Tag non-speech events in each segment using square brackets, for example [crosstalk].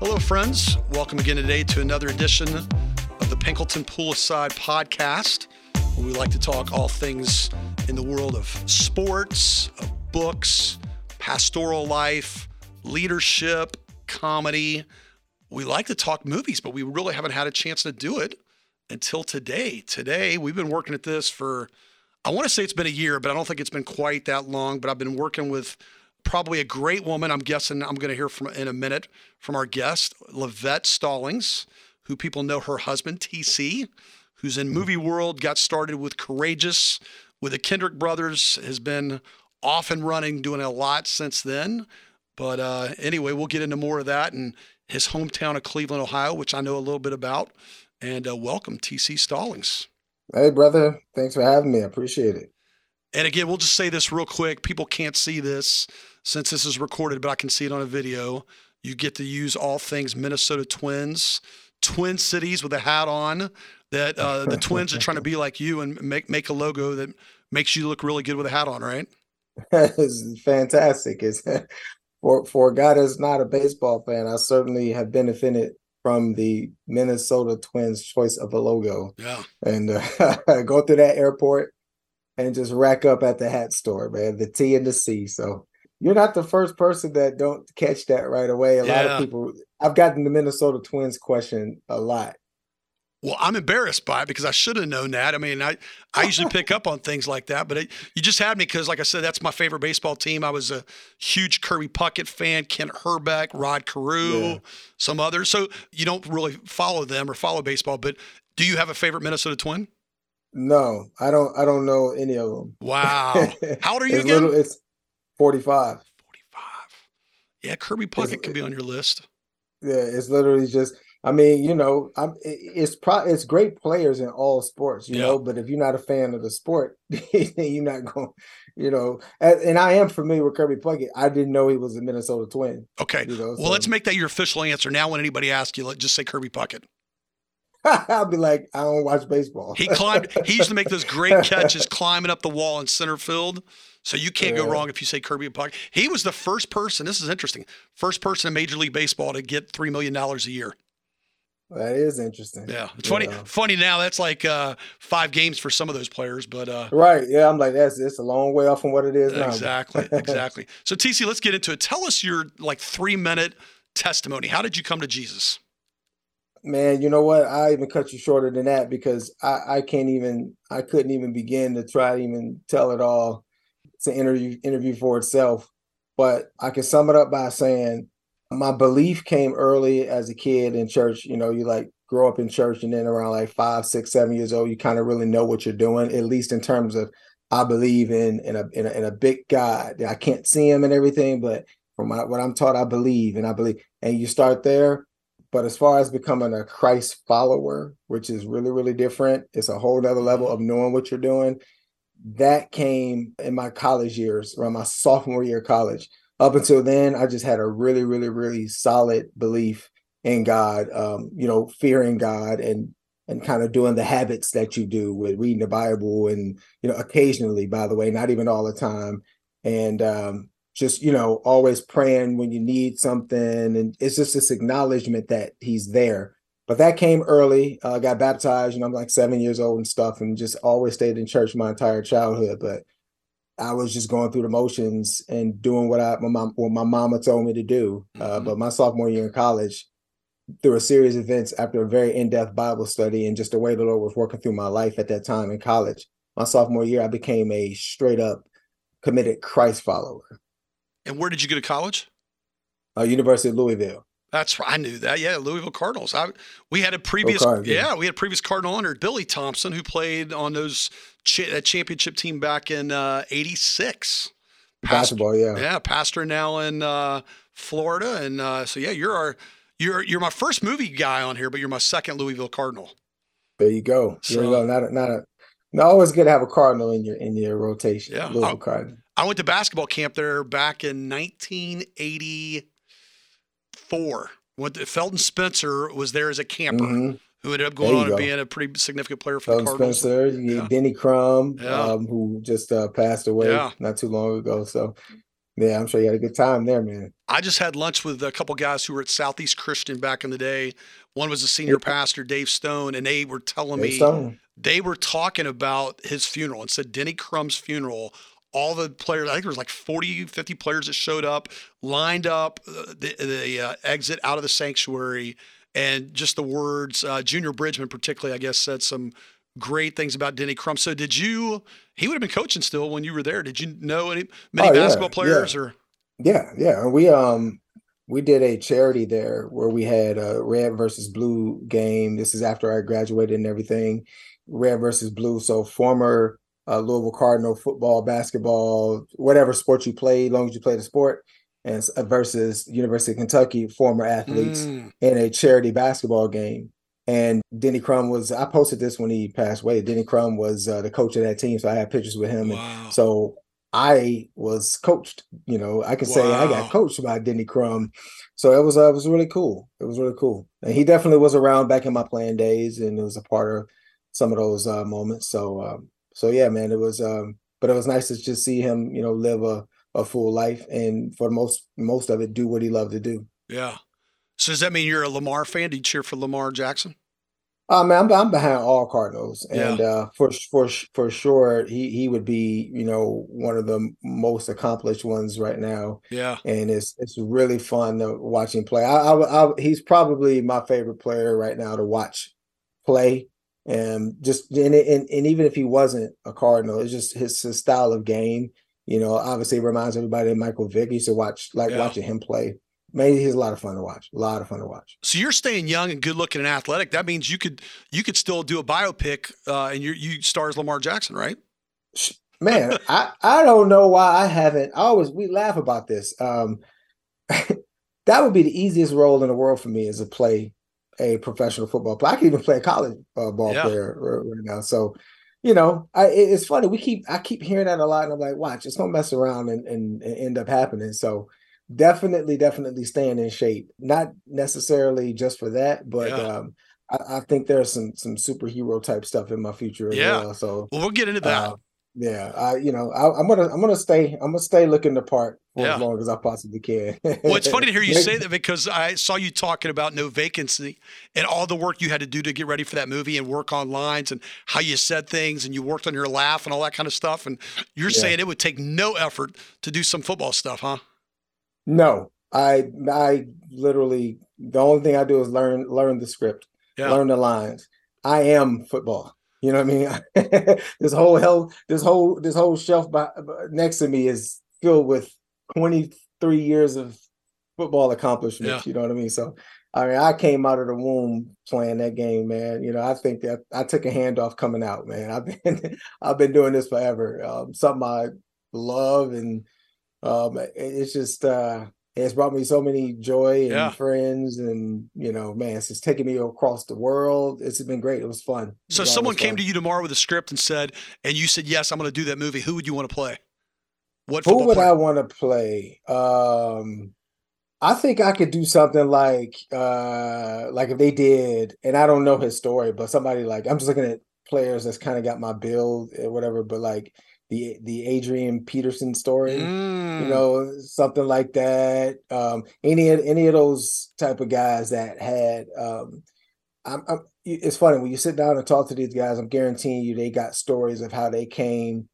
Hello, friends. Welcome again today to another edition of the Pinkleton Pull Aside podcast, where we like to talk all things in the world of sports, of books, pastoral life, leadership, comedy. We like to talk movies, but we really haven't had a chance to do it until today. Today, we've been working at this for, I want to say it's been a year, but I don't think it's been quite that long. But I've been working with probably a great woman. I'm guessing I'm going to hear from in a minute from our guest, Lavette Stallings, who people know her husband, TC, who's in movie world, got started with Courageous, with the Kendrick brothers, has been off and running, doing a lot since then. But uh, anyway, we'll get into more of that and his hometown of Cleveland, Ohio, which I know a little bit about. And uh, welcome, TC Stallings. Hey, brother. Thanks for having me. I appreciate it. And again, we'll just say this real quick. People can't see this since this is recorded, but I can see it on a video. You get to use all things Minnesota Twins, Twin Cities with a hat on. That uh, the [laughs] Twins are trying to be like you and make make a logo that makes you look really good with a hat on, right? [laughs] it's fantastic. It's [laughs] for for a guy that's not a baseball fan, I certainly have benefited from the Minnesota Twins choice of a logo. Yeah. And uh, go through that airport and just rack up at the hat store, man. The T and the C. So you're not the first person that don't catch that right away. A yeah. lot of people I've gotten the Minnesota Twins question a lot. Well, I'm embarrassed by it because I should have known that. I mean, I, I usually pick up on things like that, but it, you just had me because, like I said, that's my favorite baseball team. I was a huge Kirby Puckett fan, Kent Hrbek, Rod Carew, yeah. some others. So you don't really follow them or follow baseball, but do you have a favorite Minnesota Twin? No, I don't. I don't know any of them. Wow. [laughs] How old are you it's again? Little, it's forty-five. Forty-five. Yeah, Kirby Puckett it's, can be on your list. Yeah, it's literally just. I mean, you know, I'm. It's pro. It's great players in all sports, you know. But if you're not a fan of the sport, [laughs] you're not going. You know, and, and, I am familiar with Kirby Puckett. I didn't know he was a Minnesota Twin. Okay. You know, well, so. let's make that your official answer now. When anybody asks you, let just say Kirby Puckett. [laughs] I'll be like, I don't watch baseball. he climbed. He used to make those great catches [laughs] climbing up the wall in center field. So you can't yeah. go wrong if you say Kirby Puckett. He was the first person. This is interesting. First person in Major League Baseball to get three million dollars a year. That is interesting. Yeah, it's funny. Funny now. That's like uh, five games for some of those players, but uh, right. Yeah, I'm like that's it's a long way off from what it is now. Exactly. [laughs] exactly. So TC, let's get into it. Tell us your like three minute testimony. How did you come to Jesus? Man, you know what? I even cut you shorter than that because I, I can't even I couldn't even begin to try to even tell it all. An interview interview for itself. But I can sum it up by saying my belief came early as a kid in church. You know, you like grow up in church and then around like five, six, seven years old, you kind of really know what you're doing, at least in terms of I believe in in a in a, in a big God. I can't see him and everything, but from my, what I'm taught, I believe and I believe. And you start there but as far as becoming a Christ follower, which is really, really different, it's a whole other level of knowing what you're doing. That came in my college years, around my sophomore year of college. Up until then, I just had a really, really, really solid belief in God, um, you know, fearing God and and kind of doing the habits that you do with reading the Bible and you know, occasionally, by the way, not even all the time. And um, just you know always praying when you need something and it's just this acknowledgement that he's there but that came early uh, got baptized you know i'm like seven years old and stuff and just always stayed in church my entire childhood but i was just going through the motions and doing what i my mom what my mama told me to do uh, mm-hmm. uh, but my sophomore year in college through a series of events after a very in-depth bible study and just the way the lord was working through my life at that time in college my sophomore year i became a straight up committed christ follower and where did you go to college? Uh, University of Louisville. That's right. I knew that. Yeah, Louisville Cardinals. I, we had a previous, oh, yeah. yeah. we had a previous Cardinal owner, Billy Thompson, who played on those cha- that championship team back in '86. Uh, basketball, yeah. Yeah, pastor now in uh, Florida, and uh, so yeah, you're our you're you're my first movie guy on here, but you're my second Louisville Cardinal. There you go. There so, you go. Not a, not a. No, always good to have a Cardinal in your in your rotation. Yeah, Louisville Cardinal. I went to basketball camp there back in 1984. Went to, Felton Spencer was there as a camper. Mm-hmm who ended up going on go. and being a pretty significant player for Felton the Cardinals. Spencer, yeah. Denny Crum, yeah. um, who just uh, passed away yeah. not too long ago. So, yeah, I'm sure you had a good time there, man. I just had lunch with a couple guys who were at Southeast Christian back in the day. One was a senior pastor, Dave Stone, and they were telling Dave me Stone. they were talking about his funeral and said Denny Crum's funeral all the players, I think there was like 40, 50 players that showed up, lined up uh, the, the uh, exit out of the sanctuary and just the words. Uh, Junior Bridgeman, particularly, I guess, said some great things about Denny Crum. So, did you? He would have been coaching still when you were there. Did you know any many oh, basketball yeah, players yeah. or? Yeah, yeah. We um we did a charity there where we had a red versus blue game. This is after I graduated and everything. Red versus blue. So former uh, Louisville Cardinal football, basketball, whatever sport you play, as long as you play the sport and uh, versus University of Kentucky former athletes mm. in a charity basketball game. And Denny Crum was I posted this when he passed away. Denny Crum was uh, the coach of that team, so I had pictures with him. Wow. And so I was coached. You know, I can wow. say I got coached by Denny Crum. So it was uh, it was really cool. It was really cool, and he definitely was around back in my playing days, and it was a part of some of those uh, moments. So um, so yeah, man, it was. Um, but it was nice to just see him, you know, live a a full life and for most most of it do what he loved to do. Yeah. So does that mean you're a Lamar fan? Do you cheer for Lamar Jackson? I mean, I'm, I'm behind all Cardinals, and yeah. uh, for for for sure, he he would be you know one of the most accomplished ones right now. Yeah, and it's it's really fun to watch him play. I, I, I he's probably my favorite player right now to watch play, and just and, and and even if he wasn't a Cardinal, it's just his, his style of game you know, obviously it reminds everybody of Michael Vick. used to watch like yeah. watching him play. Maybe he's a lot of fun to watch. A lot of fun to watch. So you're staying young and good looking and athletic. That means you could you could still do a biopic uh, and you you stars Lamar Jackson, right? Man, [laughs] I I don't know why I haven't. I always we laugh about this. Um, [laughs] that would be the easiest role in the world for me is to play a professional football player. I can even play a college uh, ball yeah. player right now. So you know, I, it's funny. We keep I keep hearing that a lot, and I'm like, watch, it's gonna mess around and, and, and end up happening. So definitely, definitely staying in shape. Not necessarily just for that, but yeah. um, I, I, think there's some some superhero type stuff in my future as yeah. well. So well, we'll get into that. Uh, yeah, I you know I, am gonna I'm gonna stay I'm gonna stay looking the part for yeah. as long as I possibly can. well, it's funny to hear you [laughs] say that because I saw you talking about no vacancy and all the work you had to do to get ready for that movie and work on lines and how you said things and you worked on your laugh and all that kind of stuff. And you're yeah. saying it would take no effort to do some football stuff, huh? No, I I literally the only thing I do is learn learn the script, yeah. learn the lines. I am football. You know what I mean? [laughs] this whole hell, this whole this whole shelf by, next to me is filled with 23 years of football accomplishments. Yeah. You know what I mean? So, I mean, I came out of the womb playing that game, man. You know, I think that I took a handoff coming out, man. I've been [laughs] I've been doing this forever. Um, something I love, and um, it's just uh, it's brought me so many joy and yeah. friends and you know man it's just taking me across the world. It's been great. It was fun. So was someone came to you tomorrow with a script and said and you said yes i'm going to do that movie. Who would you want to play? What who would player? i want to play? Um i think i could do something like uh like if they did and i don't know his story but somebody like i'm just looking at players that's kind of got my build or whatever but like the the Adrian Peterson story, mm. you know, something like that. Um, any any of those type of guys that had. Um, I'm, I'm, it's funny when you sit down and talk to these guys. I'm guaranteeing you they got stories of how they came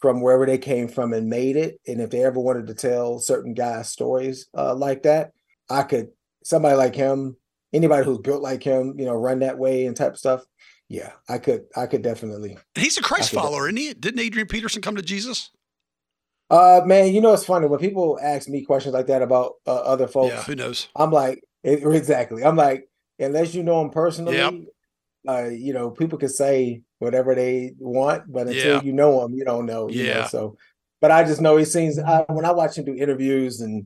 from wherever they came from and made it. And if they ever wanted to tell certain guys stories uh, like that, I could somebody like him, anybody who's built like him, you know, run that way and type of stuff yeah, I could, I could definitely. He's a Christ follower, isn't he? Didn't Adrian Peterson come to Jesus? Uh, man, you know it's funny when people ask me questions like that about uh, other folks. Yeah, who knows? I'm like, [laughs] exactly. I'm like, unless you know him personally, yep. uh, you know, people can say whatever they want, but until yeah. you know them, you don't know. You yeah. Know? So, but I just know he seems. I, when I watch him do interviews and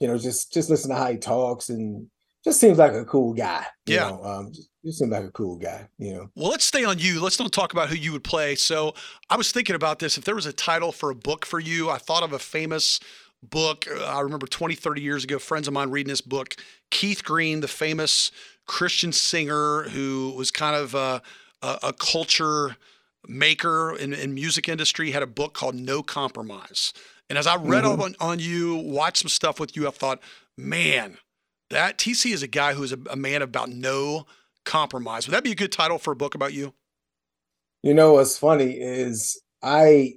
you know just just listen to how he talks and just seems like a cool guy. yeah, know? um, just, just seem like a cool guy. You know. Well, let's stay on you. Let's don't talk about who you would play. So I was thinking about this. If there was a title for a book for you, I thought of a famous book. Uh, I remember 20, 30 years ago, friends of mine reading this book. Keith Green, the famous Christian singer who was kind of a, a, a culture maker in, in music industry, had a book called No Compromise. And as I read mm-hmm. on, on you, watched some stuff with you, I thought, man, that TC is a guy who is a, a man about no compromise. Would that be a good title for a book about you? You know what's funny is I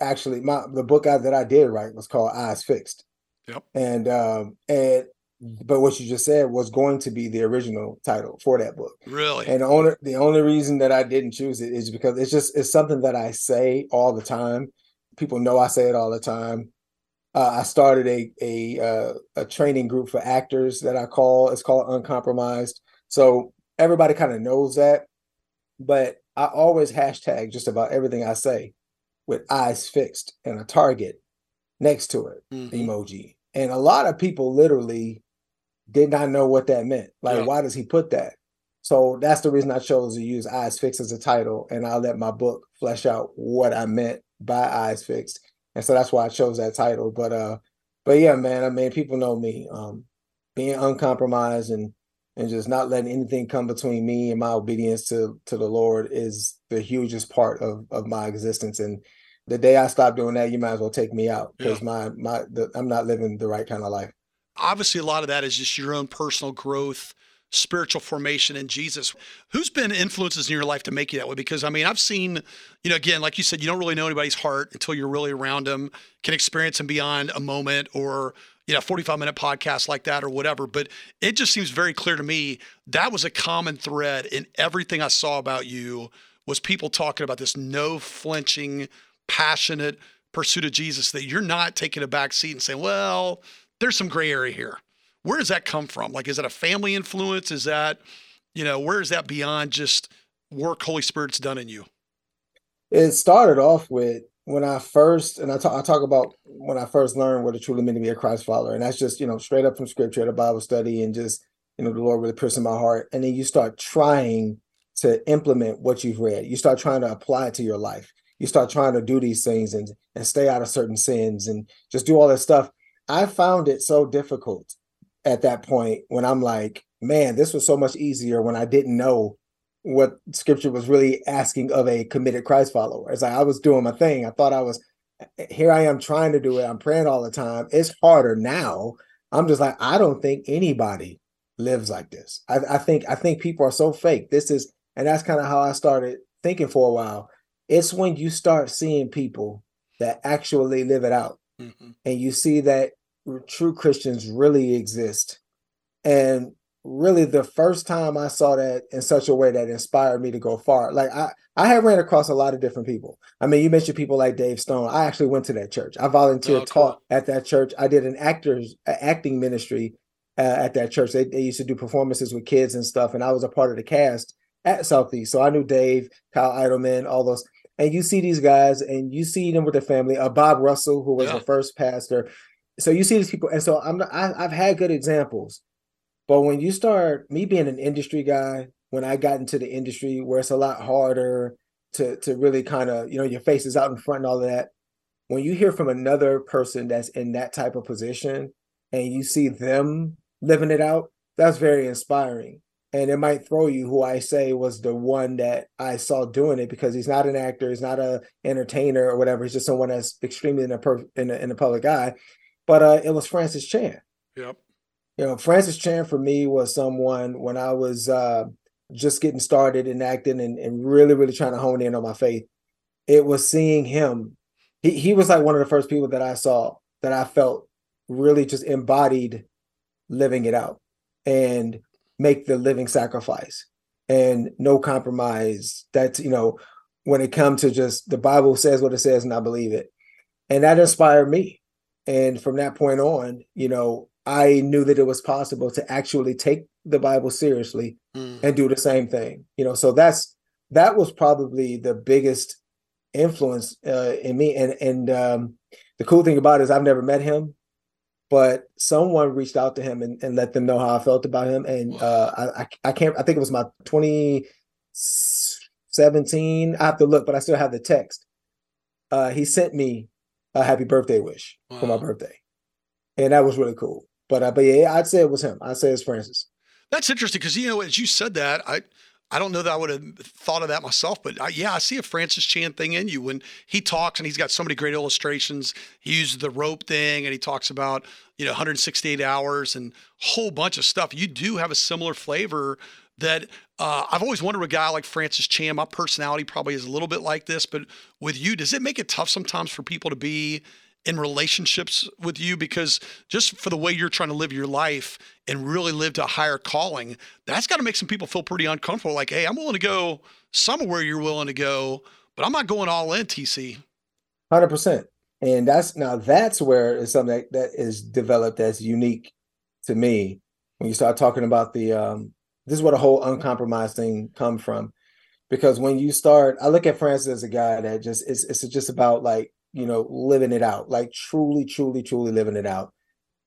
actually my the book I, that I did write was called Eyes Fixed. Yep. And um and but what you just said was going to be the original title for that book. Really? And the only the only reason that I didn't choose it is because it's just it's something that I say all the time. People know I say it all the time. Uh, I started a a uh, a training group for actors that I call it's called Uncompromised. So everybody kind of knows that, but I always hashtag just about everything I say with eyes fixed and a target next to it mm-hmm. emoji. And a lot of people literally did not know what that meant. Like, yeah. why does he put that? So that's the reason I chose to use Eyes Fixed as a title, and I'll let my book flesh out what I meant by Eyes Fixed. And so that's why I chose that title. But uh, but yeah, man, I mean, people know me. Um, being uncompromised and and just not letting anything come between me and my obedience to to the Lord is the hugest part of of my existence. And the day I stop doing that, you might as well take me out because yeah. my my the, I'm not living the right kind of life. Obviously, a lot of that is just your own personal growth, spiritual formation in Jesus. Who's been influences in your life to make you that way? Because I mean, I've seen, you know, again, like you said, you don't really know anybody's heart until you're really around them, can experience them beyond a moment or you know, 45 minute podcast like that or whatever. But it just seems very clear to me that was a common thread in everything I saw about you was people talking about this no flinching, passionate pursuit of Jesus that you're not taking a back seat and saying, well, there's some gray area here. Where does that come from? Like, is that a family influence? Is that, you know, where is that beyond just work Holy Spirit's done in you? It started off with when I first, and I talk, I talk about when I first learned what it truly meant to be a Christ follower, and that's just you know straight up from Scripture, the Bible study, and just you know the Lord really piercing my heart, and then you start trying to implement what you've read. You start trying to apply it to your life. You start trying to do these things and and stay out of certain sins and just do all that stuff. I found it so difficult at that point when I'm like, man, this was so much easier when I didn't know what scripture was really asking of a committed Christ follower. It's like I was doing my thing, I thought I was here I am trying to do it. I'm praying all the time. It's harder now. I'm just like, I don't think anybody lives like this. I, I think I think people are so fake. This is and that's kind of how I started thinking for a while. It's when you start seeing people that actually live it out mm-hmm. and you see that true Christians really exist. And really the first time I saw that in such a way that inspired me to go far. Like I, I have ran across a lot of different people. I mean, you mentioned people like Dave Stone. I actually went to that church. I volunteered, oh, cool. taught at that church. I did an actors acting ministry uh, at that church. They, they used to do performances with kids and stuff, and I was a part of the cast at Southeast. So I knew Dave, Kyle Idleman, all those. And you see these guys, and you see them with their family. Uh, Bob Russell, who was yeah. the first pastor. So you see these people, and so I'm. I, I've had good examples but when you start, me being an industry guy, when I got into the industry where it's a lot harder to to really kind of, you know, your face is out in front and all of that. When you hear from another person that's in that type of position and you see them living it out, that's very inspiring. And it might throw you who I say was the one that I saw doing it because he's not an actor, he's not a entertainer or whatever. He's just someone that's extremely in the per, in in public eye. But uh, it was Francis Chan. Yep you know, Francis Chan for me was someone when I was uh, just getting started in acting and, and really, really trying to hone in on my faith. It was seeing him. He he was like one of the first people that I saw that I felt really just embodied living it out and make the living sacrifice and no compromise. That's you know, when it comes to just the Bible says what it says and I believe it. And that inspired me. And from that point on, you know, I knew that it was possible to actually take the Bible seriously mm. and do the same thing. You know, so that's that was probably the biggest influence uh, in me. And and um, the cool thing about it is I've never met him, but someone reached out to him and, and let them know how I felt about him. And uh, I, I can't, I think it was my 2017. I have to look, but I still have the text. Uh, he sent me a happy birthday wish wow. for my birthday. And that was really cool. But, uh, but yeah, I'd say it was him. I'd say it's Francis. That's interesting because, you know, as you said that, I, I don't know that I would have thought of that myself, but I, yeah, I see a Francis Chan thing in you when he talks and he's got so many great illustrations. He uses the rope thing and he talks about, you know, 168 hours and whole bunch of stuff. You do have a similar flavor that uh, I've always wondered a guy like Francis Chan, my personality probably is a little bit like this, but with you, does it make it tough sometimes for people to be in relationships with you because just for the way you're trying to live your life and really live to a higher calling, that's got to make some people feel pretty uncomfortable. Like, hey, I'm willing to go somewhere you're willing to go, but I'm not going all in, TC. Hundred percent. And that's now that's where it's something that, that is developed as unique to me. When you start talking about the um, this is where the whole uncompromised thing come from. Because when you start, I look at Francis as a guy that just it's it's just about like you know, living it out, like truly, truly, truly living it out.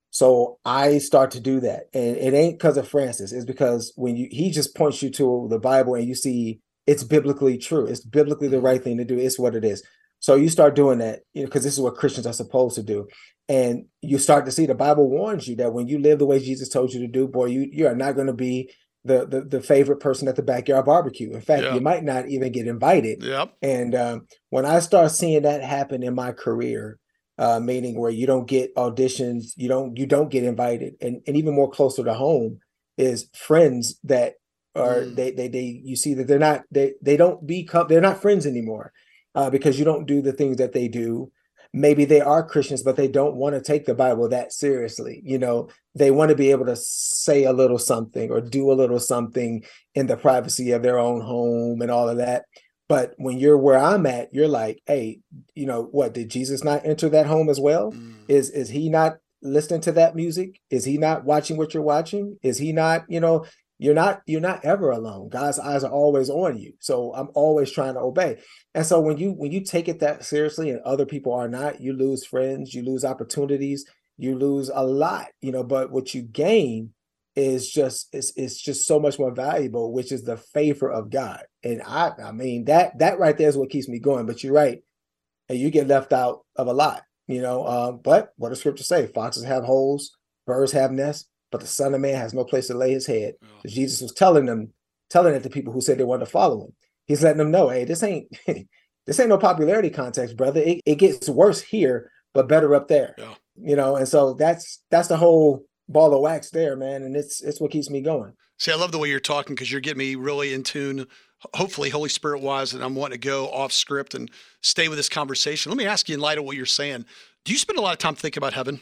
So I start to do that. And it ain't because of Francis, it's because when you he just points you to the Bible and you see it's biblically true. It's biblically the mm-hmm. right thing to do. It's what it is. So you start doing that, you know, because this is what Christians are supposed to do. And you start to see the Bible warns you that when you live the way Jesus told you to do, boy, you you are not going to be the, the the favorite person at the backyard barbecue. In fact, you might not even get invited. Yep. And um, when I start seeing that happen in my career, uh, meaning where you don't get auditions, you don't you don't get invited, and and even more closer to home is friends that are mm. they they they you see that they're not they they don't become they're not friends anymore uh, because you don't do the things that they do maybe they are Christians, but they don't want to take the Bible that seriously. You know, they want to be able to say a little something or do a little something in the privacy of their own home and all of that. But when you're where I'm at, you're like, hey, you know, what did Jesus not enter that home as well? Mm. Is is he not listening to that music? Is he not watching what you're watching? Is he not, you know, you're not you're not ever alone. God's eyes are always on you. So i'm always trying to obey. And so when you when you take it that seriously and other people are not you lose friends you lose opportunities you lose a lot you know but what you gain is just it's, it's just so much more valuable which is the favor of god. And i i mean that that right there is what keeps me going. But you're right. And you get left out of a lot you know um, but what does scripture say? Foxes have holes birds have nests but the Son of Man has no place to lay his head. Jesus was telling them, telling it to people who said they wanted to follow him. He's letting them know, hey, this ain't [laughs] this ain't no popularity contest, brother. It, it gets worse here, but better up there. Yeah. You know, and so that's that's the whole ball of wax there, man. And it's it's what keeps me going. See, I love the way you're talking because you're getting me really in tune, hopefully Holy Spirit wise, and I'm wanting to go off script and stay with this conversation. Let me ask you in light of what you're saying, do you spend a lot of time thinking about heaven?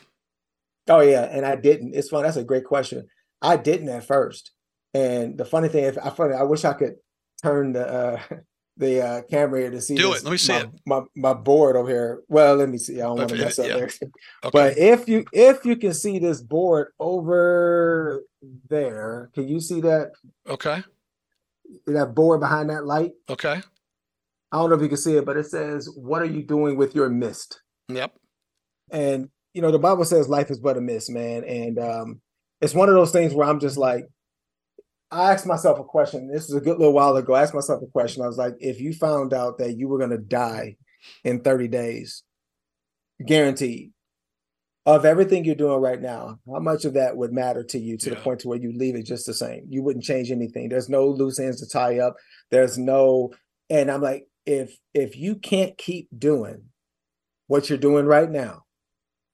Oh yeah, and I didn't. It's fun. That's a great question. I didn't at first, and the funny thing, if I funny, I wish I could turn the uh, [laughs] the uh, camera here to see. Do this, it. Let me see my, it. My my board over here. Well, let me see. I don't want to mess up yeah. there. [laughs] Okay. But if you if you can see this board over there, can you see that? Okay. That board behind that light. Okay. I don't know if you can see it, but it says, "What are you doing with your mist?" Yep. And you know, the Bible says life is but a mist, man. And um, it's one of those things where I'm just like, I asked myself a question. This was a good little while ago. I asked myself a question. I was like, if you found out that you were going to die in 30 days, guaranteed, of everything you're doing right now, how much of that would matter to you to yeah. the point to where you leave it just the same? You wouldn't change anything. There's no loose ends to tie up. There's no, and I'm like, if if you can't keep doing what you're doing right now,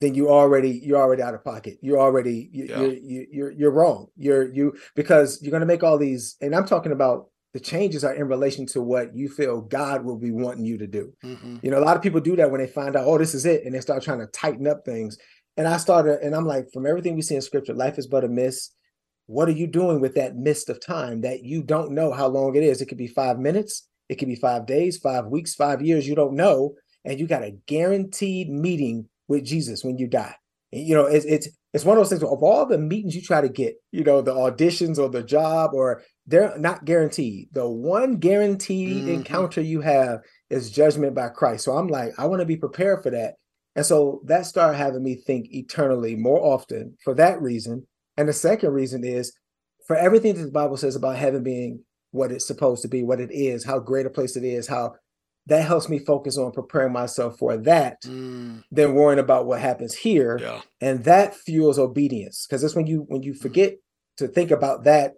then you already you're already out of pocket. You're already you, yeah. you're, you, you're you're wrong. You're you because you're going to make all these, and I'm talking about the changes are in relation to what you feel God will be wanting you to do. Mm-hmm. You know, a lot of people do that when they find out, oh, this is it, and they start trying to tighten up things. And I started, and I'm like, from everything we see in Scripture, life is but a mist. What are you doing with that mist of time that you don't know how long it is? It could be five minutes, it could be five days, five weeks, five years. You don't know, and you got a guaranteed meeting with Jesus when you die. You know, it's it's it's one of those things of all the meetings you try to get, you know, the auditions or the job, or they're not guaranteed. The one guaranteed mm-hmm. encounter you have is judgment by Christ. So I'm like, I want to be prepared for that. And so that started having me think eternally more often for that reason. And the second reason is for everything that the Bible says about heaven being what it's supposed to be, what it is, how great a place it is, how that helps me focus on preparing myself for that mm. than worrying about what happens here. Yeah. And that fuels obedience. Because that's when you when you mm. forget to think about that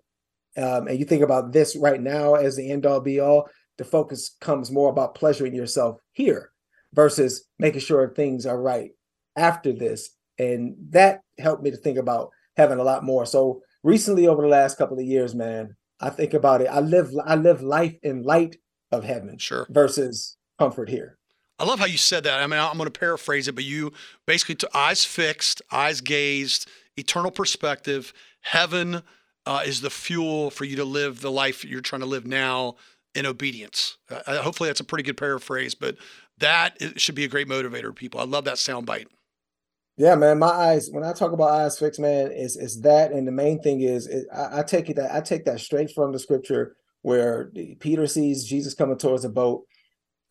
um, and you think about this right now as the end all be all, the focus comes more about pleasuring yourself here versus making sure things are right after this. And that helped me to think about having a lot more. So recently over the last couple of years, man, I think about it. I live I live life in light of heaven sure. versus comfort here. I love how you said that. I mean, I'm going to paraphrase it, but you basically to eyes fixed, eyes gazed, eternal perspective. Heaven uh, is the fuel for you to live the life you're trying to live now in obedience. Uh, hopefully, that's a pretty good paraphrase, but that should be a great motivator to people. I love that soundbite. Yeah, man. My eyes. When I talk about eyes fixed, man, is is that, and the main thing is, is I, I, take it that I take that straight from the scripture where Peter sees Jesus coming towards a boat,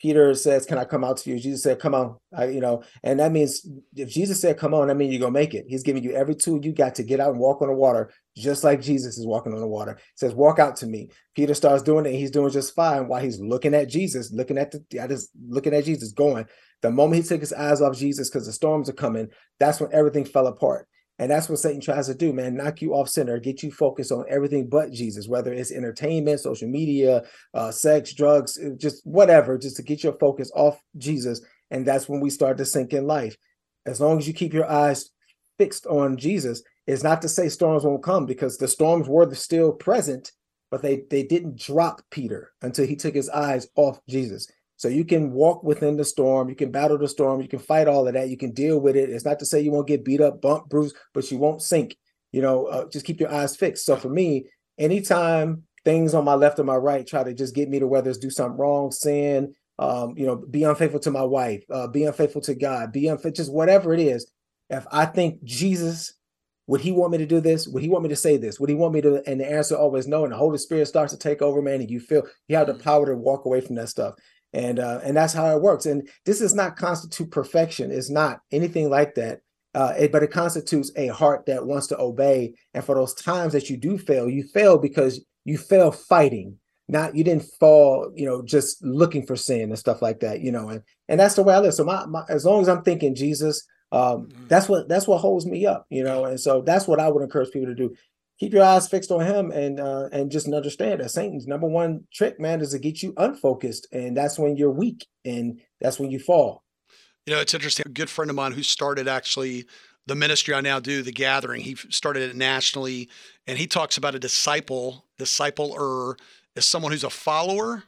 Peter says, "Can I come out to you?" Jesus said, "Come on." I, you know, and that means if Jesus said, "Come on," that means you're gonna make it. He's giving you every tool you got to get out and walk on the water, just like Jesus is walking on the water. He says, "Walk out to me." Peter starts doing it. he's doing just fine while he's looking at Jesus, looking at the, I just looking at Jesus, going. The moment he took his eyes off Jesus because the storms are coming, that's when everything fell apart. And that's what Satan tries to do, man. Knock you off center, get you focused on everything but Jesus, whether it's entertainment, social media, uh, sex, drugs, uh, just whatever, just to get your focus off Jesus. And that's when we start to sink in life. As long as you keep your eyes fixed on Jesus, it's not to say storms won't come because the storms were still present, but they they didn't drop Peter until he took his eyes off Jesus. So you can walk within the storm, you can battle the storm, you can fight all of that, you can deal with it. It's not to say you won't get beat up, bump, bruise, but you won't sink. You know, uh, just keep your eyes fixed. So for me, anytime things on my left or my right try to just get me to whether it's do something wrong, sin, um, you know, be unfaithful to my wife, uh, be unfaithful to God, be unfaithful, just whatever it is. If I think Jesus, would he want me to do this? Would he want me to say this? Would he want me to? And the answer always no. And the Holy Spirit starts to take over, man, and you feel you have the mm. power to walk away from that stuff and uh, and that's how it works. And this does not constitute perfection. It's not anything like that. Uh, it, but it constitutes a heart that wants to obey. And for those times that you do fail, you fail because you fail fighting. Not you didn't fall, you know, just looking for sin and stuff like that, you know. And and that's the way I live. So my, my as long as I'm thinking Jesus, um, mm-hmm. that's what that's what holds me up, you know. And so that's what I would encourage people to do keep your eyes fixed on him and uh, and just understand that Satan's number one trick, man, is to get you unfocused, and that's when you're weak, and that's when you fall. You know, it's interesting. A good friend of mine who started actually the ministry I now do, the Gathering. He started it nationally, and he talks about a disciple, discipler, as someone who's a follower,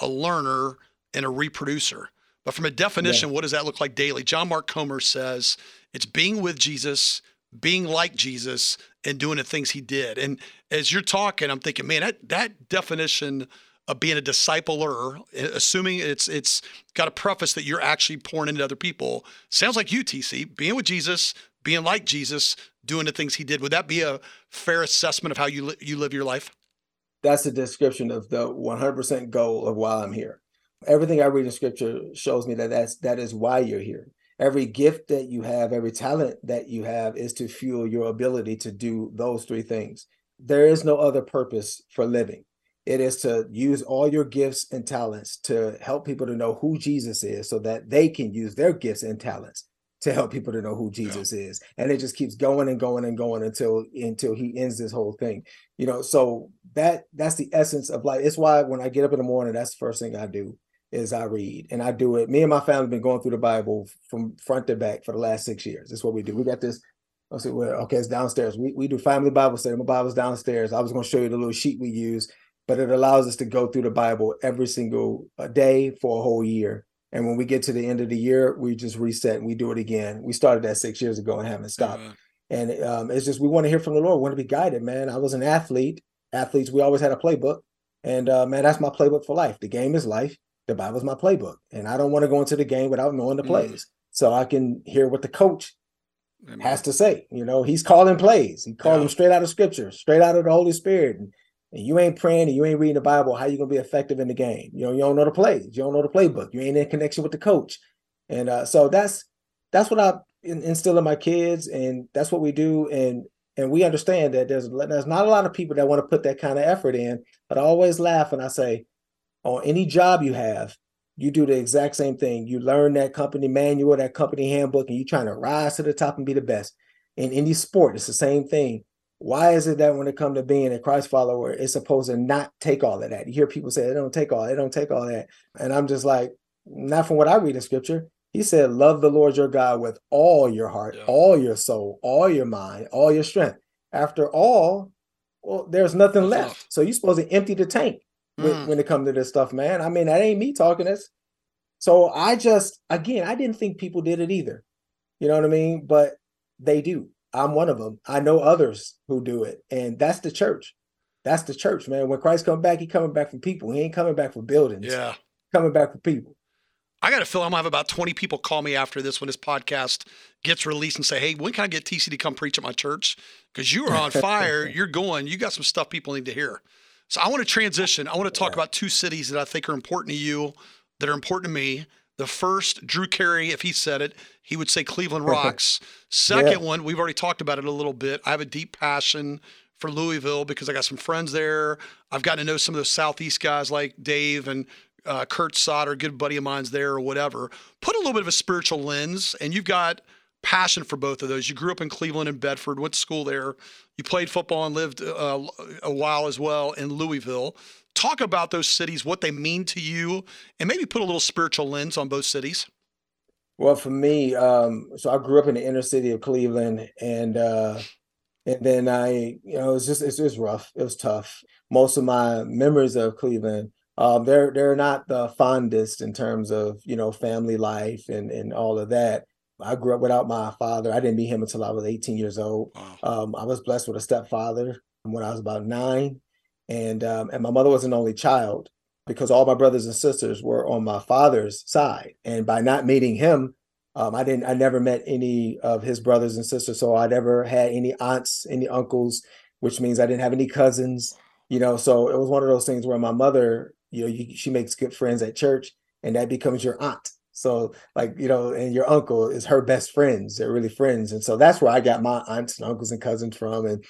a learner, and a reproducer. But from a definition, yeah. what does that look like daily? John Mark Comer says it's being with Jesus being like Jesus and doing the things he did. And as you're talking, I'm thinking, man, that that definition of being a discipler, eh, assuming it's it's got a preface that you're actually pouring into other people, sounds like you, TC, being with Jesus, being like Jesus, doing the things he did. Would that be a fair assessment of how you li- you live your life? That's a description of the 100% goal of why I'm here. Everything I read in scripture shows me that that's that is why you're here every gift that you have, every talent that you have is to fuel your ability to do those three things. There is no other purpose for living. It is to use all your gifts and talents to help people to know who Jesus is so that they can use their gifts and talents to help people to know who Jesus yeah. is. And it just keeps going and going and going until until he ends this whole thing. You know, so that that's the essence of life. It's why when I get up in the morning, that's the first thing I do is I read, and I do it. Me and my family have been going through the Bible from front to back for the last six years. That's what we do. We got this. I said, well, okay, it's downstairs. We we do family Bible study. My Bible's downstairs. I was going to show you the little sheet we use, but it allows us to go through the Bible every single uh, day for a whole year. And when we get to the end of the year, we just reset and we do it again. We started that six years ago and haven't stopped. Uh-huh. And um, it's just we want to hear from the Lord. We want to be guided, man. I was an athlete. Athletes, we always had a playbook, and uh, man, that's my playbook for life. The game is life the Bible's my playbook, and I don't want to go into the game without knowing the mm. plays, so I can hear what the coach Amen. has to say. You know, he's calling plays. He called yeah. them straight out of Scripture, straight out of the Holy Spirit. And, and you ain't praying and you ain't reading the Bible, how you gonna be effective in the game? You know, you don't know the plays, you don't know the playbook, you ain't in connection with the coach, and uh, so that's that's what I instill in my kids, and that's what we do. And and we understand that there's there's not a lot of people that want to put that kind of effort in. But I always laugh when I say, on any job you have, you do the exact same thing. You learn that company manual, that company handbook, and you're trying to rise to the top and be the best. In any sport, it's the same thing. Why is it that when it comes to being a Christ follower, it's supposed to not take all of that? You hear people say they don't take all, they don't take all that. And I'm just like, not from what I read in scripture. He said, Love the Lord your God with all your heart, yeah. all your soul, all your mind, all your strength. After all, well, there's nothing That's left. Enough. So you're supposed to empty the tank mm. when, it comes to this stuff, man. I mean, that ain't me talking this. So I just, again, I didn't think people did it either. You know what I mean? But they do. I'm one of them. I know others who do it. And that's the church. That's the church, man. When Christ come back, he coming back for people. He ain't coming back for buildings. Yeah. Coming back for people. I got to feel I'm gonna have about 20 people call me after this when this podcast gets released and say, "Hey, when can I get TC to come preach at my church? Because you are on [laughs] fire. You're going. You got some stuff people need to hear." So I want to transition. I want to talk yeah. about two cities that I think are important to you, that are important to me. The first, Drew Carey, if he said it, he would say Cleveland [laughs] rocks. Second yeah. one, we've already talked about it a little bit. I have a deep passion for Louisville because I got some friends there. I've gotten to know some of those Southeast guys like Dave and uh, Kurt a good buddy of mine's there or whatever. Put a little bit of a spiritual lens, and you've got passion for both of those. You grew up in Cleveland and Bedford, went to school there. You played football and lived uh, a while as well in Louisville. Talk about those cities, what they mean to you, and maybe put a little spiritual lens on both cities. Well, for me, um, so I grew up in the inner city of Cleveland, and uh, and then I, you know, it's just it's was rough. It was tough. Most of my memories of Cleveland um, they're they're not the fondest in terms of you know family life and and all of that. I grew up without my father. I didn't meet him until I was 18 years old. Wow. Um, I was blessed with a stepfather when I was about nine, and um, and my mother was an only child because all my brothers and sisters were on my father's side. And by not meeting him, um, I didn't. I never met any of his brothers and sisters, so I never had any aunts, any uncles, which means I didn't have any cousins. You know, so it was one of those things where my mother you know, you, she makes good friends at church, and that becomes your aunt. So, like, you know, and your uncle is her best friends. They're really friends. And so that's where I got my aunts and uncles and cousins from. And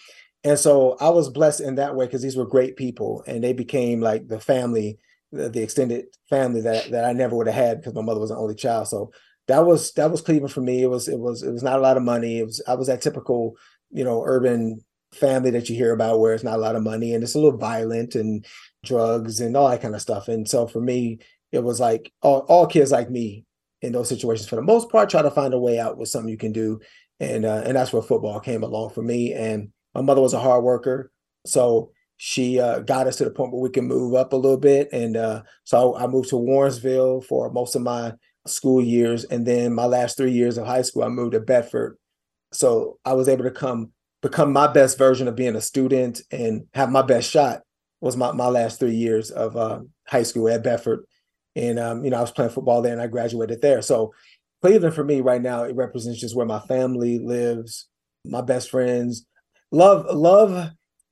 and so I was blessed in that way because these were great people and they became like the family, the, extended family that that I never would have had because my mother was an only child. So that was that was Cleveland for me. It was it was it was not a lot of money. It was I was that typical, you know, urban family that you hear about where it's not a lot of money and it's a little violent and drugs and all that kind of stuff. And so for me, it was like all, all kids like me in those situations, for the most part, try to find a way out with something you can do. And uh, and that's where football came along for me. And my mother was a hard worker, so she uh, got us to the point where we can move up a little bit. And uh, so I, I moved to Warrensville for most of my school years, and then my last three years of high school, I moved to Bedford. So I was able to come become my best version of being a student and have my best shot was my, my last three years of uh, high school at Bedford. And, um, you know, I was playing football there and I graduated there. So Cleveland for me right now, it represents just where my family lives, my best friends. Love, love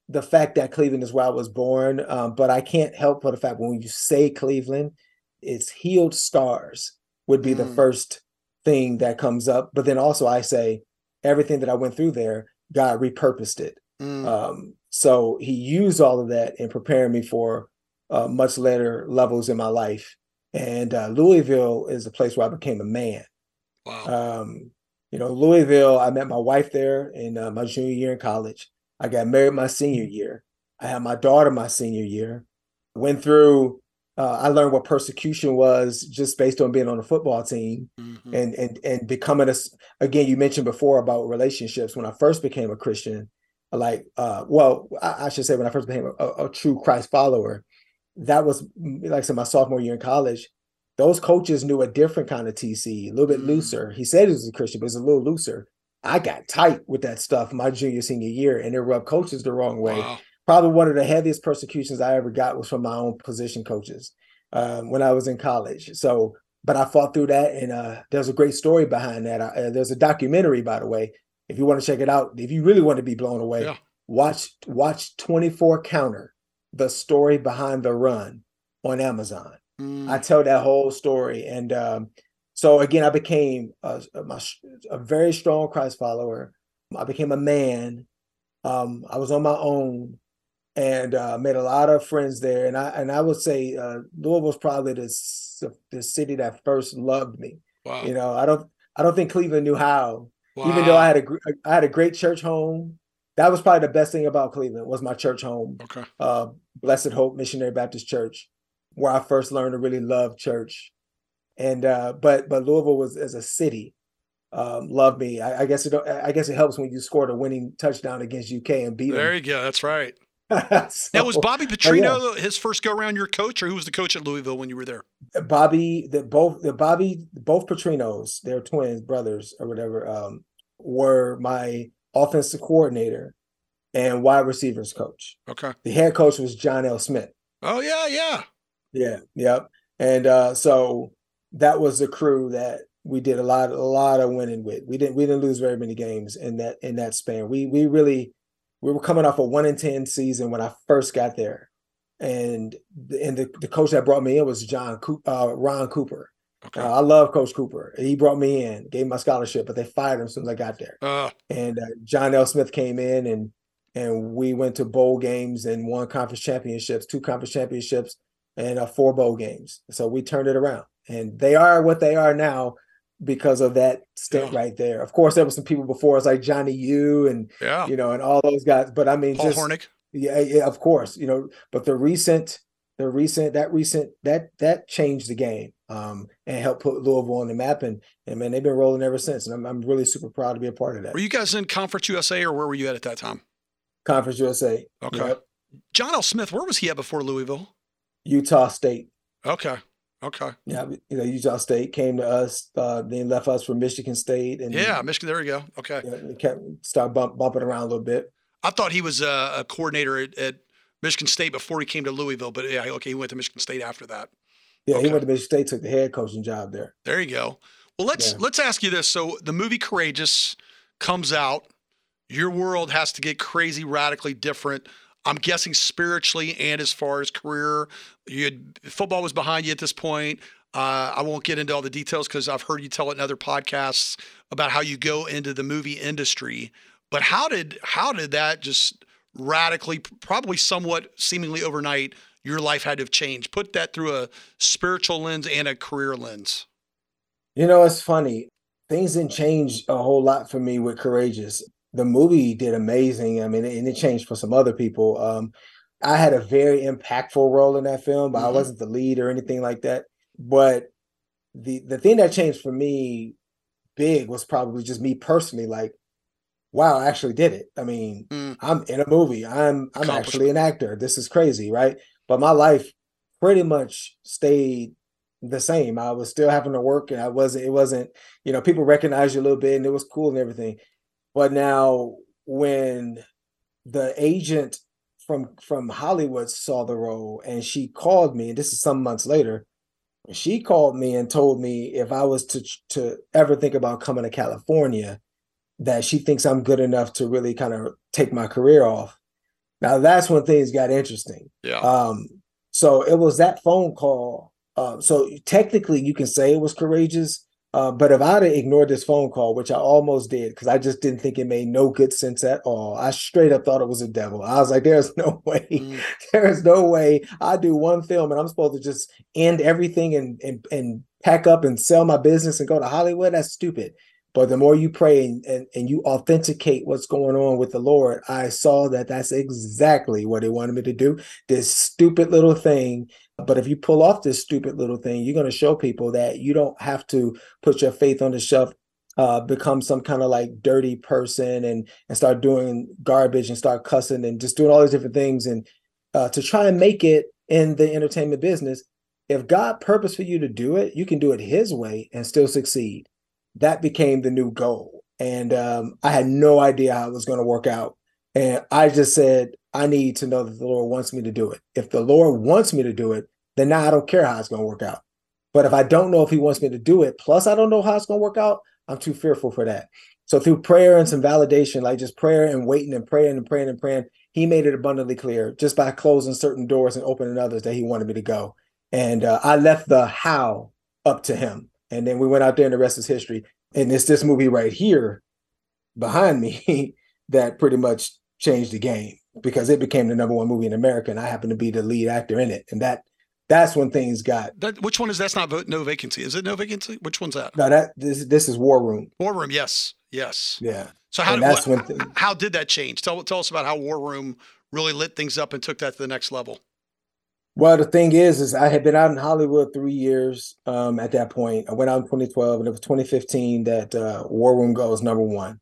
the fact that Cleveland is where I was born. Um, but I can't help but the fact when you say Cleveland, it's healed scars would be mm. the first thing that comes up. But then also I say everything that I went through there, God repurposed it. Mm. Um, so he used all of that in preparing me for uh, much later levels in my life. And uh, Louisville is the place where I became a man. Wow. Um, you know, Louisville, I met my wife there in uh, my junior year in college. I got married my senior year. I had my daughter my senior year. Went through, uh, I learned what persecution was just based on being on a football team mm-hmm. and, and, and becoming a, again, you mentioned before about relationships. When I first became a Christian, like uh well I, I, should say when i first became a, a, true christ follower that was like I said my sophomore year in college those coaches knew a different kind of tc a little bit mm. looser he said he was a christian but it's a little looser i got tight with that stuff my junior senior year and it rubbed coaches the wrong way wow. probably one of the heaviest persecutions i ever got was from my own position coaches um, when i was in college so but i fought through that and uh, there's a great story behind that uh, there's a documentary by the way if you want to check it out, if you really want to be blown away, yeah. watch watch 24 Counter, the story behind the run on Amazon. Mm. I tell that whole story. And um, so again, I became a, a, a, very strong Christ follower. I became a man. Um, I was on my own and uh, made a lot of friends there. And I and I would say uh, Louisville was probably the the city that first loved me. Wow. You know, I don't I don't think Cleveland knew how. Wow. Even though I had a I had a great church home. That was probably the best thing about Cleveland was my church home. Okay. Uh, Blessed Hope Missionary Baptist Church, where I first learned to really love church. And uh, but but Louisville was as a city um, loved me. I, I, guess it I guess it helps when you scored a winning touchdown against UK and beat them. There you go. That's right. [laughs] so, now was Bobby Petrino yeah. his first go around your coach, or who was the coach at Louisville when you were there? Bobby, the both the Bobby, both Petrinos, they're twins, brothers or whatever, um, were my offensive coordinator and wide receivers coach. Okay. The head coach was John L. Smith. Oh yeah, yeah. Yeah, yep. And uh, so that was the crew that we did a lot, a lot of winning with. We didn't we didn't lose very many games in that in that span. We we really we were coming off a one in ten season when I first got there, and and the, the coach that brought me in was John uh, Ron Cooper. Okay. Uh, I love Coach Cooper. He brought me in, gave my scholarship, but they fired him as soon as I got there. Uh. And uh, John L. Smith came in, and and we went to bowl games and won conference championships, two conference championships, and uh, four bowl games. So we turned it around, and they are what they are now because of that stint yeah. right there. Of course, there were some people before us like Johnny U and yeah. you know, and all those guys. But I mean, Paul just Hornick. Yeah, yeah, of course, you know. But the recent, the recent, that recent, that that changed the game um, and helped put Louisville on the map. And and man, they've been rolling ever since. And I'm I'm really super proud to be a part of that. Were you guys in Conference USA or where were you at at that time? Conference USA. Okay. Yep. John L. Smith, where was he at before Louisville? Utah State. Okay. Okay. Yeah, you know, Utah State came to us, uh, then left us for Michigan State, and yeah, Michigan. There we go. Okay. You know, kept start bump, bumping around a little bit. I thought he was a, a coordinator at, at, Michigan State before he came to Louisville, but yeah, okay, he went to Michigan State after that. Yeah, okay. he went to Michigan State, took the head coaching job there. There you go. Well, let's yeah. let's ask you this. So the movie Courageous comes out. Your world has to get crazy, radically different. I'm guessing spiritually and as far as career. You had, football was behind you at this point. Uh, I won't get into all the details because I've heard you tell it in other podcasts about how you go into the movie industry. But how did how did that just radically, probably somewhat seemingly overnight, your life had to have changed? Put that through a spiritual lens and a career lens. You know, it's funny. Things didn't change a whole lot for me with Courageous. The movie did amazing. I mean, and it changed for some other people. Um, I had a very impactful role in that film, but mm-hmm. I wasn't the lead or anything like that. But the the thing that changed for me big was probably just me personally, like, wow, I actually did it. I mean, mm. I'm in a movie. I'm I'm actually an actor. This is crazy, right? But my life pretty much stayed the same. I was still having to work and I wasn't, it wasn't, you know, people recognized you a little bit and it was cool and everything. But now when the agent from from Hollywood saw the role and she called me, and this is some months later, she called me and told me if I was to to ever think about coming to California, that she thinks I'm good enough to really kind of take my career off. Now that's when things got interesting. Yeah. Um, so it was that phone call. Uh, so technically, you can say it was courageous, uh, but if I'd have ignored this phone call, which I almost did, because I just didn't think it made no good sense at all, I straight up thought it was a devil. I was like, "There's no [laughs] way, mm. there is no way I do one film and I'm supposed to just end everything and and and pack up and sell my business and go to Hollywood. That's stupid." But the more you pray and, and, and you authenticate what's going on with the Lord, I saw that that's exactly what He wanted me to do. This stupid little thing but if you pull off this stupid little thing, you're going to show people that you don't have to put your faith on the shelf, uh, become some kind of like dirty person and and start doing garbage and start cussing and just doing all these different things and uh, to try and make it in the entertainment business. If God purposed for you to do it, you can do it His way and still succeed. That became the new goal, and um, I had no idea how it was going to work out. And I just said, I need to know that the Lord wants me to do it. If the Lord wants me to do it, then now I don't care how it's going to work out. But if I don't know if He wants me to do it, plus I don't know how it's going to work out, I'm too fearful for that. So through prayer and some validation, like just prayer and waiting and praying and praying and praying, He made it abundantly clear just by closing certain doors and opening others that He wanted me to go. And uh, I left the how up to Him. And then we went out there and the rest is history. And it's this movie right here behind me [laughs] that pretty much changed the game because it became the number one movie in America and I happened to be the lead actor in it. And that that's when things got that, which one is that's not no vacancy. Is it no vacancy? Which one's that? No that this this is war room. War room yes yes. Yeah. So how did, that's what, when how did that change? Tell, tell us about how war room really lit things up and took that to the next level well, the thing is, is I had been out in Hollywood three years um, at that point. I went out in 2012, and it was 2015 that uh, War Room goes number one.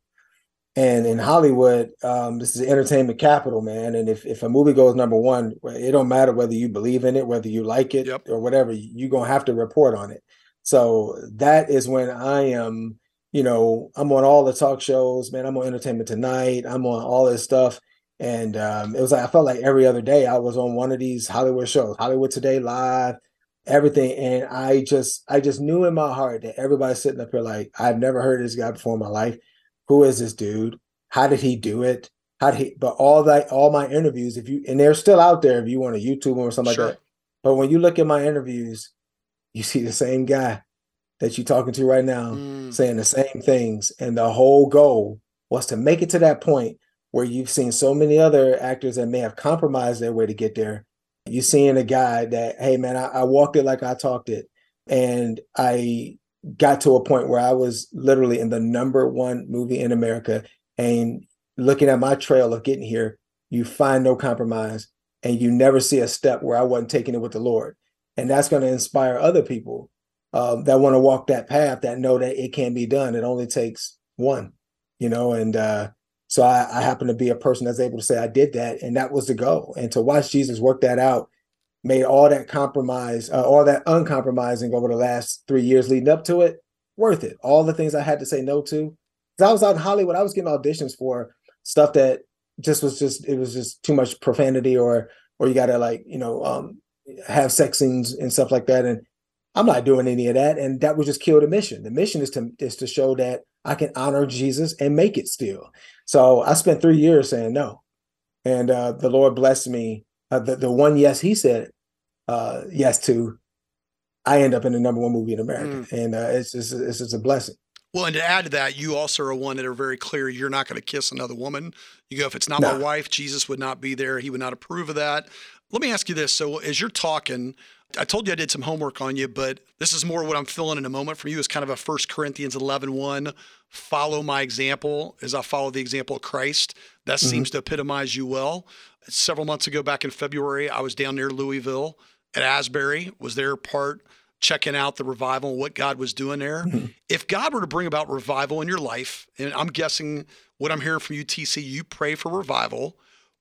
And in Hollywood, um, this is entertainment capital, man. And if, if a movie goes number one, it don't matter whether you believe in it, whether you like it, yep. or whatever. You're gonna have to report on it. So that is when I am, you know, I'm on all the talk shows, man. I'm on Entertainment Tonight. I'm on all this stuff and um, it was like I felt like every other day I was on one of these Hollywood shows, Hollywood Today Live, everything, and I just I just knew in my heart that everybody's sitting up here like I've never heard this guy before in my life. Who is this dude? How did he do it? How did he? But all that, all my interviews, if you and they're still out there if you want to YouTube or something sure. like that. But when you look at my interviews, you see the same guy that you're talking to right now mm. saying the same things, and the whole goal was to make it to that point where you've seen so many other actors that may have compromised their way to get there. You're seeing a guy that, hey man, I, I walked it like I talked it. And I got to a point where I was literally in the number one movie in America. And looking at my trail of getting here, you find no compromise and you never see a step where I wasn't taking it with the Lord. And that's going to inspire other people um, that want to walk that path that know that it can be done. It only takes one, you know, and uh, so I, I happen to be a person that's able to say I did that, and that was the goal. And to watch Jesus work that out made all that compromise, uh, all that uncompromising over the last three years leading up to it worth it. All the things I had to say no to. Because I was out in Hollywood, I was getting auditions for stuff that just was just it was just too much profanity or or you gotta like you know um have sex scenes and stuff like that and i'm not doing any of that and that would just kill the mission the mission is to is to show that i can honor jesus and make it still so I spent three years saying no, and uh, the Lord blessed me. Uh, the the one yes He said uh, yes to, I end up in the number one movie in America, mm. and uh, it's just it's just a blessing. Well, and to add to that, you also are one that are very clear. You're not going to kiss another woman. You go, if it's not no. my wife, Jesus would not be there. He would not approve of that. Let me ask you this: so as you're talking, I told you I did some homework on you, but this is more what I'm feeling in a moment from you is kind of a 1 Corinthians 11 1. Follow my example as I follow the example of Christ. That mm-hmm. seems to epitomize you well. Several months ago, back in February, I was down near Louisville at Asbury, was there part checking out the revival and what God was doing there. Mm-hmm. If God were to bring about revival in your life, and I'm guessing what I'm hearing from you, TC, you pray for revival.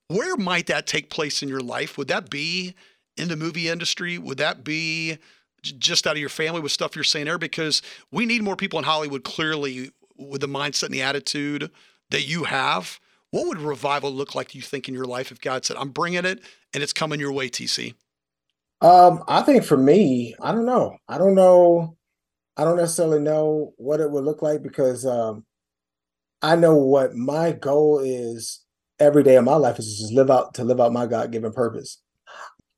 Where might that take place in your life? Would that be in the movie industry? Would that be just out of your family with stuff you're saying there? Because we need more people in Hollywood, clearly, with the mindset and the attitude that you have. What would revival look like, do you think, in your life if God said, I'm bringing it and it's coming your way, TC? Um, I think for me, I don't know. I don't know. I don't necessarily know what it would look like because um, I know what my goal is every day of my life is to just live out to live out my God given purpose.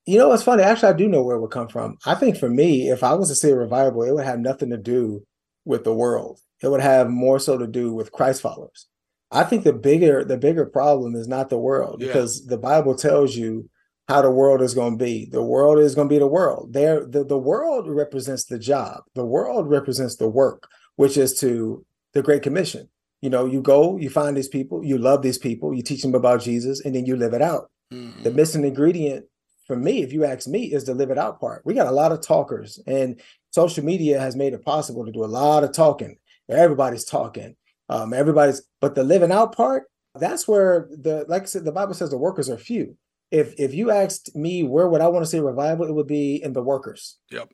You know, it's funny. Actually, I do know where it would come from. I think for me, if I was to say a revival, it would have nothing to do with the world. It would have more so to do with Christ followers. I think the bigger the bigger problem is not the world yeah. because the Bible tells you how the world is going to be. The world is going to be the world. There, the, the world represents the job. The world represents the work, which is to the Great Commission. You know, you go, you find these people, you love these people, you teach them about Jesus, and then you live it out. Mm-hmm. The missing ingredient for me, if you ask me, is the live it out part. We got a lot of talkers, and social media has made it possible to do a lot of talking. Everybody's talking. Um, everybody's, but the living out part, that's where the like I said, the Bible says the workers are few. If if you asked me where would I want to see revival, it would be in the workers. Yep.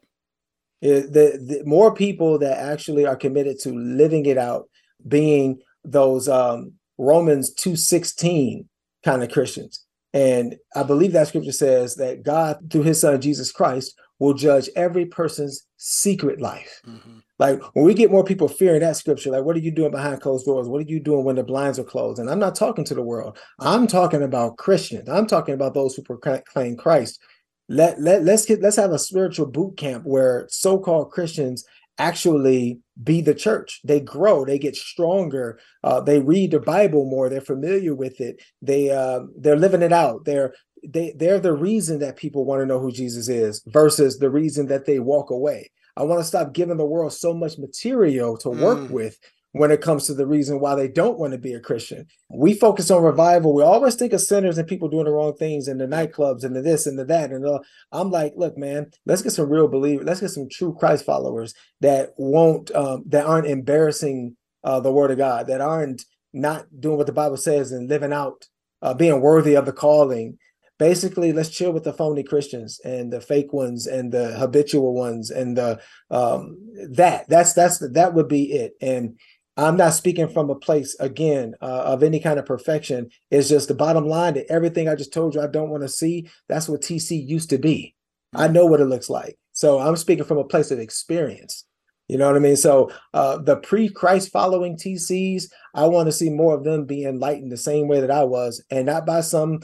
It, the, the more people that actually are committed to living it out, being those um, Romans two sixteen kind of Christians and I believe that scripture says that God, through his son Jesus Christ, will judge every person's secret life. Mm-hmm. Like when we get more people fearing that scripture, like, what are you doing behind closed doors? What are you doing when the blinds are closed? And I'm not talking to the world. I'm talking about Christians. I'm talking about those who proclaim Christ. Let, let let's get let's have a spiritual boot camp where so-called Christians actually be the church. They grow, they get stronger. Uh, they read the Bible more. They're familiar with it. They uh, they're living it out. They're they they're the reason that people want to know who Jesus is versus the reason that they walk away. I want to stop giving the world so much material to work mm. with when it comes to the reason why they don't want to be a Christian. We focus on revival. We always think of sinners and people doing the wrong things and the nightclubs and the this and the that. And the, I'm like, look, man, let's get some real believers. Let's get some true Christ followers that won't, um, that aren't embarrassing uh, the word of God, that aren't not doing what the Bible says and living out, uh, being worthy of the calling. Basically, let's chill with the phony Christians and the fake ones and the habitual ones and the um, that. That's that's that would be it. And I'm not speaking from a place again uh, of any kind of perfection. It's just the bottom line that everything I just told you I don't want to see. That's what TC used to be. I know what it looks like. So I'm speaking from a place of experience. You know what I mean? So uh, the pre-Christ following TCs, I want to see more of them be enlightened the same way that I was, and not by some,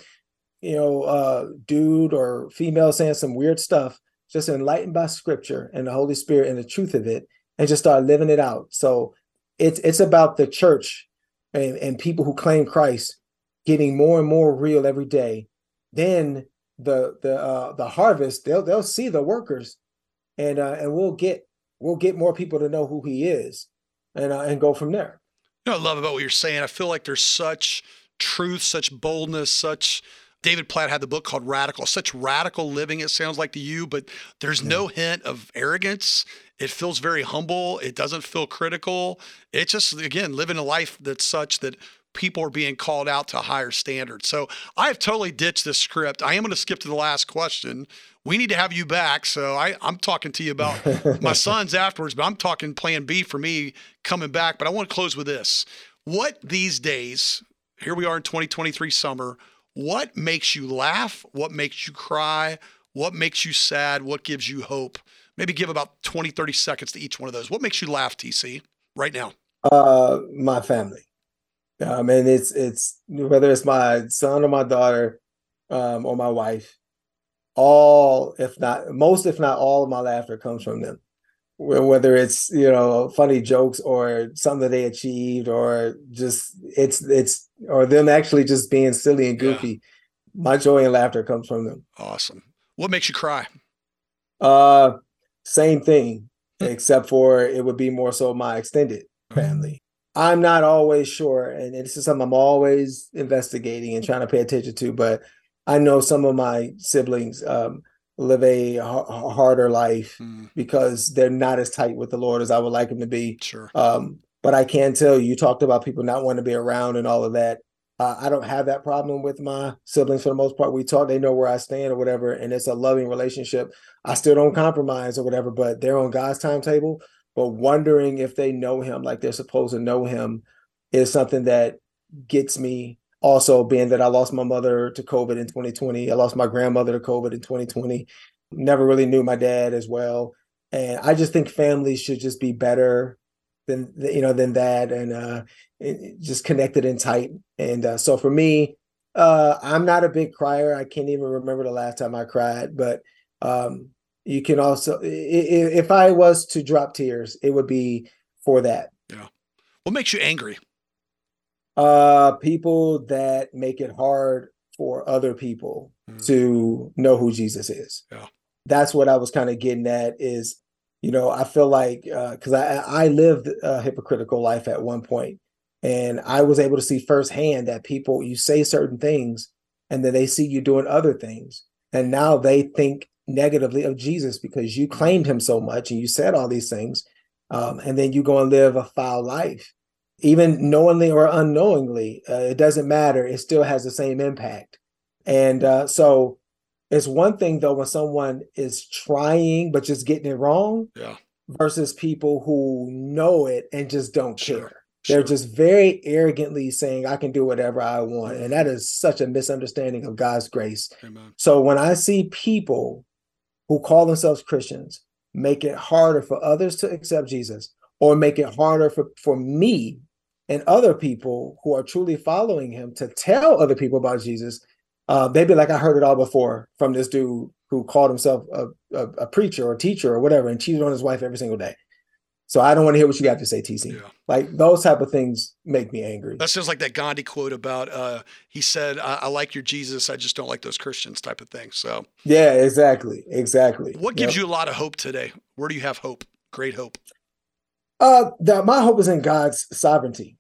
you know, uh, dude or female saying some weird stuff. Just enlightened by Scripture and the Holy Spirit and the truth of it, and just start living it out. So it's it's about the church and, and people who claim Christ getting more and more real every day. Then the the uh, the harvest they'll they'll see the workers, and uh, and we'll get we'll get more people to know who he is, and uh, and go from there. You know, I love about what you're saying. I feel like there's such truth, such boldness, such David Platt had the book called Radical. Such radical living, it sounds like to you, but there's no hint of arrogance. It feels very humble. It doesn't feel critical. It's just, again, living a life that's such that people are being called out to higher standards. So I have totally ditched this script. I am going to skip to the last question. We need to have you back. So I, I'm talking to you about [laughs] my sons afterwards, but I'm talking plan B for me coming back. But I want to close with this. What these days, here we are in 2023 summer, what makes you laugh? What makes you cry? What makes you sad? What gives you hope? Maybe give about 20, 30 seconds to each one of those. What makes you laugh, TC, right now? Uh, my family. I mean, it's it's whether it's my son or my daughter, um, or my wife. All, if not most, if not all, of my laughter comes from them whether it's you know funny jokes or something that they achieved or just it's it's or them actually just being silly and goofy yeah. my joy and laughter comes from them awesome what makes you cry uh same thing except for it would be more so my extended family i'm not always sure and this is something i'm always investigating and trying to pay attention to but i know some of my siblings um live a harder life mm. because they're not as tight with the Lord as I would like them to be. Sure. Um, but I can tell you, you talked about people not wanting to be around and all of that. Uh, I don't have that problem with my siblings for the most part. We talk, they know where I stand or whatever, and it's a loving relationship. I still don't compromise or whatever, but they're on God's timetable. But wondering if they know Him like they're supposed to know Him is something that gets me also being that I lost my mother to COVID in 2020. I lost my grandmother to COVID in 2020. Never really knew my dad as well. And I just think families should just be better than you know than that and uh just connected and tight. And uh, so for me, uh I'm not a big crier. I can't even remember the last time I cried, but um you can also if I was to drop tears, it would be for that. Yeah. What makes you angry? Uh, people that make it hard for other people mm. to know who Jesus is. Yeah. That's what I was kind of getting at is, you know, I feel like because uh, I I lived a hypocritical life at one point, and I was able to see firsthand that people you say certain things, and then they see you doing other things, and now they think negatively of Jesus because you claimed him so much and you said all these things, um, and then you go and live a foul life even knowingly or unknowingly, uh, it doesn't matter. It still has the same impact. And uh, so it's one thing though when someone is trying but just getting it wrong, yeah. versus people who know it and just don't sure. care. They're just very arrogantly saying, I can do whatever I want. And that is such a misunderstanding of God's grace. Amen. So when I see people who call themselves Christians make it harder for others to accept Jesus or make it harder for, for me and other people who are truly following him to tell other people about Jesus, uh, they'd be like, I heard it all before from this dude who called himself a, a, a, preacher or teacher or whatever and cheated on his wife every single day. So I don't want to hear what you got to say, TC. Yeah. Like those type of things make me angry. That sounds like that Gandhi quote about uh, he said, I-, "I like your Jesus, I just don't like those Christians," type of thing. So yeah, exactly, exactly. What gives yep. you a lot of hope today? Where do you have hope? Great hope. Uh, that my hope is in God's sovereignty.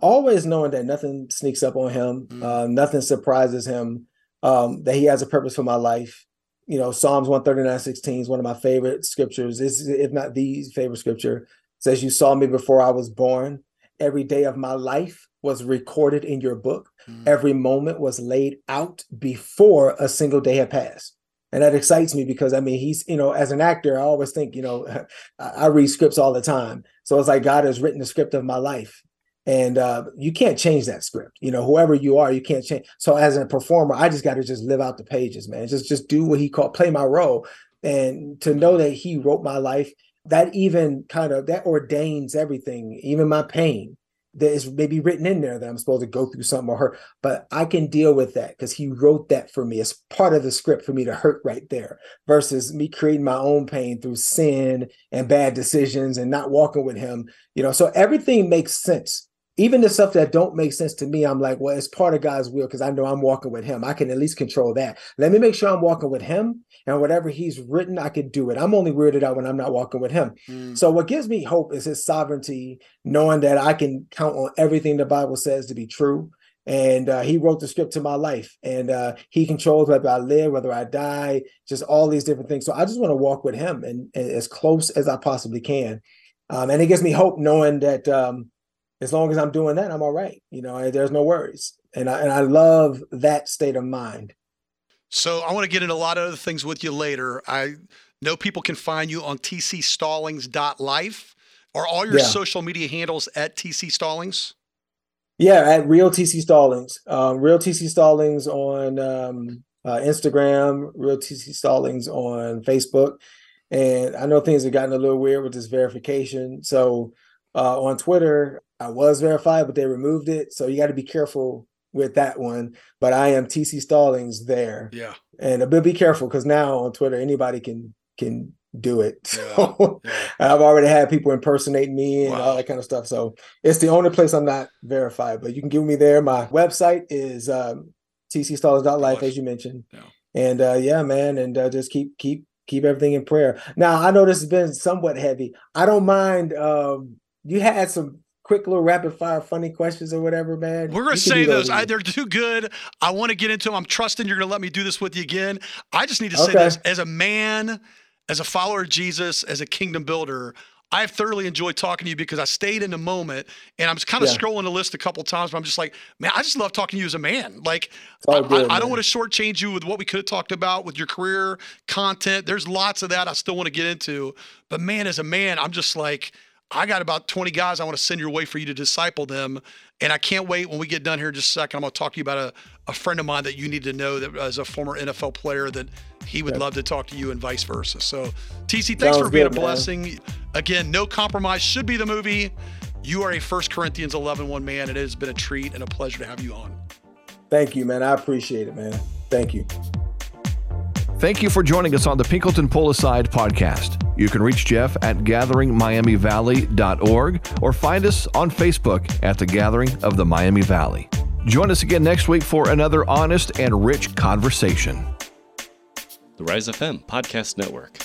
Always knowing that nothing sneaks up on Him, mm. uh, nothing surprises Him. Um, that He has a purpose for my life you know, Psalms 139, 16 is one of my favorite scriptures. This is, if not the favorite scripture. It says, You saw me before I was born. Every day of my life was recorded in your book. Mm. Every moment was laid out before a single day had passed. And that excites me because I mean, he's, you know, as an actor, I always think, you know, [laughs] I read scripts all the time. So it's like God has written the script of my life and uh, you can't change that script. You know whoever you are you can't change so as a performer i just got to just live out the pages man. Just just do what he called play my role. And to know that he wrote my life that even kind of that ordains everything even my pain that is maybe written in there that i'm supposed to go through something or hurt. But i can deal with that because he wrote that for me. It's part of the script for me to hurt right there versus me creating my own pain through sin and bad decisions and not walking with him. You know so everything makes sense even the stuff that don't make sense to me, I'm like, well, it's part of God's will because I know I'm walking with Him. I can at least control that. Let me make sure I'm walking with Him, and whatever He's written, I can do it. I'm only weirded out when I'm not walking with Him. Mm. So, what gives me hope is His sovereignty, knowing that I can count on everything the Bible says to be true. And uh, He wrote the script to my life, and uh, He controls whether I live, whether I die, just all these different things. So, I just want to walk with Him and, and as close as I possibly can. Um, and it gives me hope knowing that. Um, as long as I'm doing that, I'm all right. You know, there's no worries. And I, and I love that state of mind. So I want to get into a lot of other things with you later. I know people can find you on tcstallings.life. Are all your yeah. social media handles at TC Stallings? Yeah, at Real TC Stallings. Um, Real TC Stallings on um, uh, Instagram, Real TC Stallings on Facebook. And I know things have gotten a little weird with this verification. So uh, on Twitter, I was verified, but they removed it. So you got to be careful with that one. But I am TC Stallings there. Yeah. And a bit be careful because now on Twitter anybody can can do it. [laughs] So yeah. I've already had people impersonate me and wow. all that kind of stuff. So it's the only place I'm not verified. But you can give me there. My website is um, tcstallings.life, as you mentioned. Yeah. And uh, yeah, man, and uh, just keep keep keep everything in prayer. Now I know this has been somewhat heavy. I don't mind. Um, you had some quick little rapid fire funny questions or whatever, man. We're gonna say those. I, they're too good. I want to get into them. I'm trusting you're gonna let me do this with you again. I just need to okay. say this as a man, as a follower of Jesus, as a kingdom builder. I've thoroughly enjoyed talking to you because I stayed in the moment and I'm kind of yeah. scrolling the list a couple times, but I'm just like, man, I just love talking to you as a man. Like, I, good, I, I, don't want to shortchange you with what we could have talked about with your career content. There's lots of that I still want to get into, but man, as a man, I'm just like, I got about 20 guys I want to send your way for you to disciple them. And I can't wait when we get done here in just a second. I'm going to talk to you about a, a friend of mine that you need to know that as a former NFL player that he would love to talk to you and vice versa. So, TC, thanks for being good, a blessing. Man. Again, No Compromise should be the movie. You are a First Corinthians 11 1 man. It has been a treat and a pleasure to have you on. Thank you, man. I appreciate it, man. Thank you. Thank you for joining us on the Pinkleton Pull Aside podcast. You can reach Jeff at gatheringmiamivalley.org or find us on Facebook at the Gathering of the Miami Valley. Join us again next week for another honest and rich conversation. The Rise FM Podcast Network.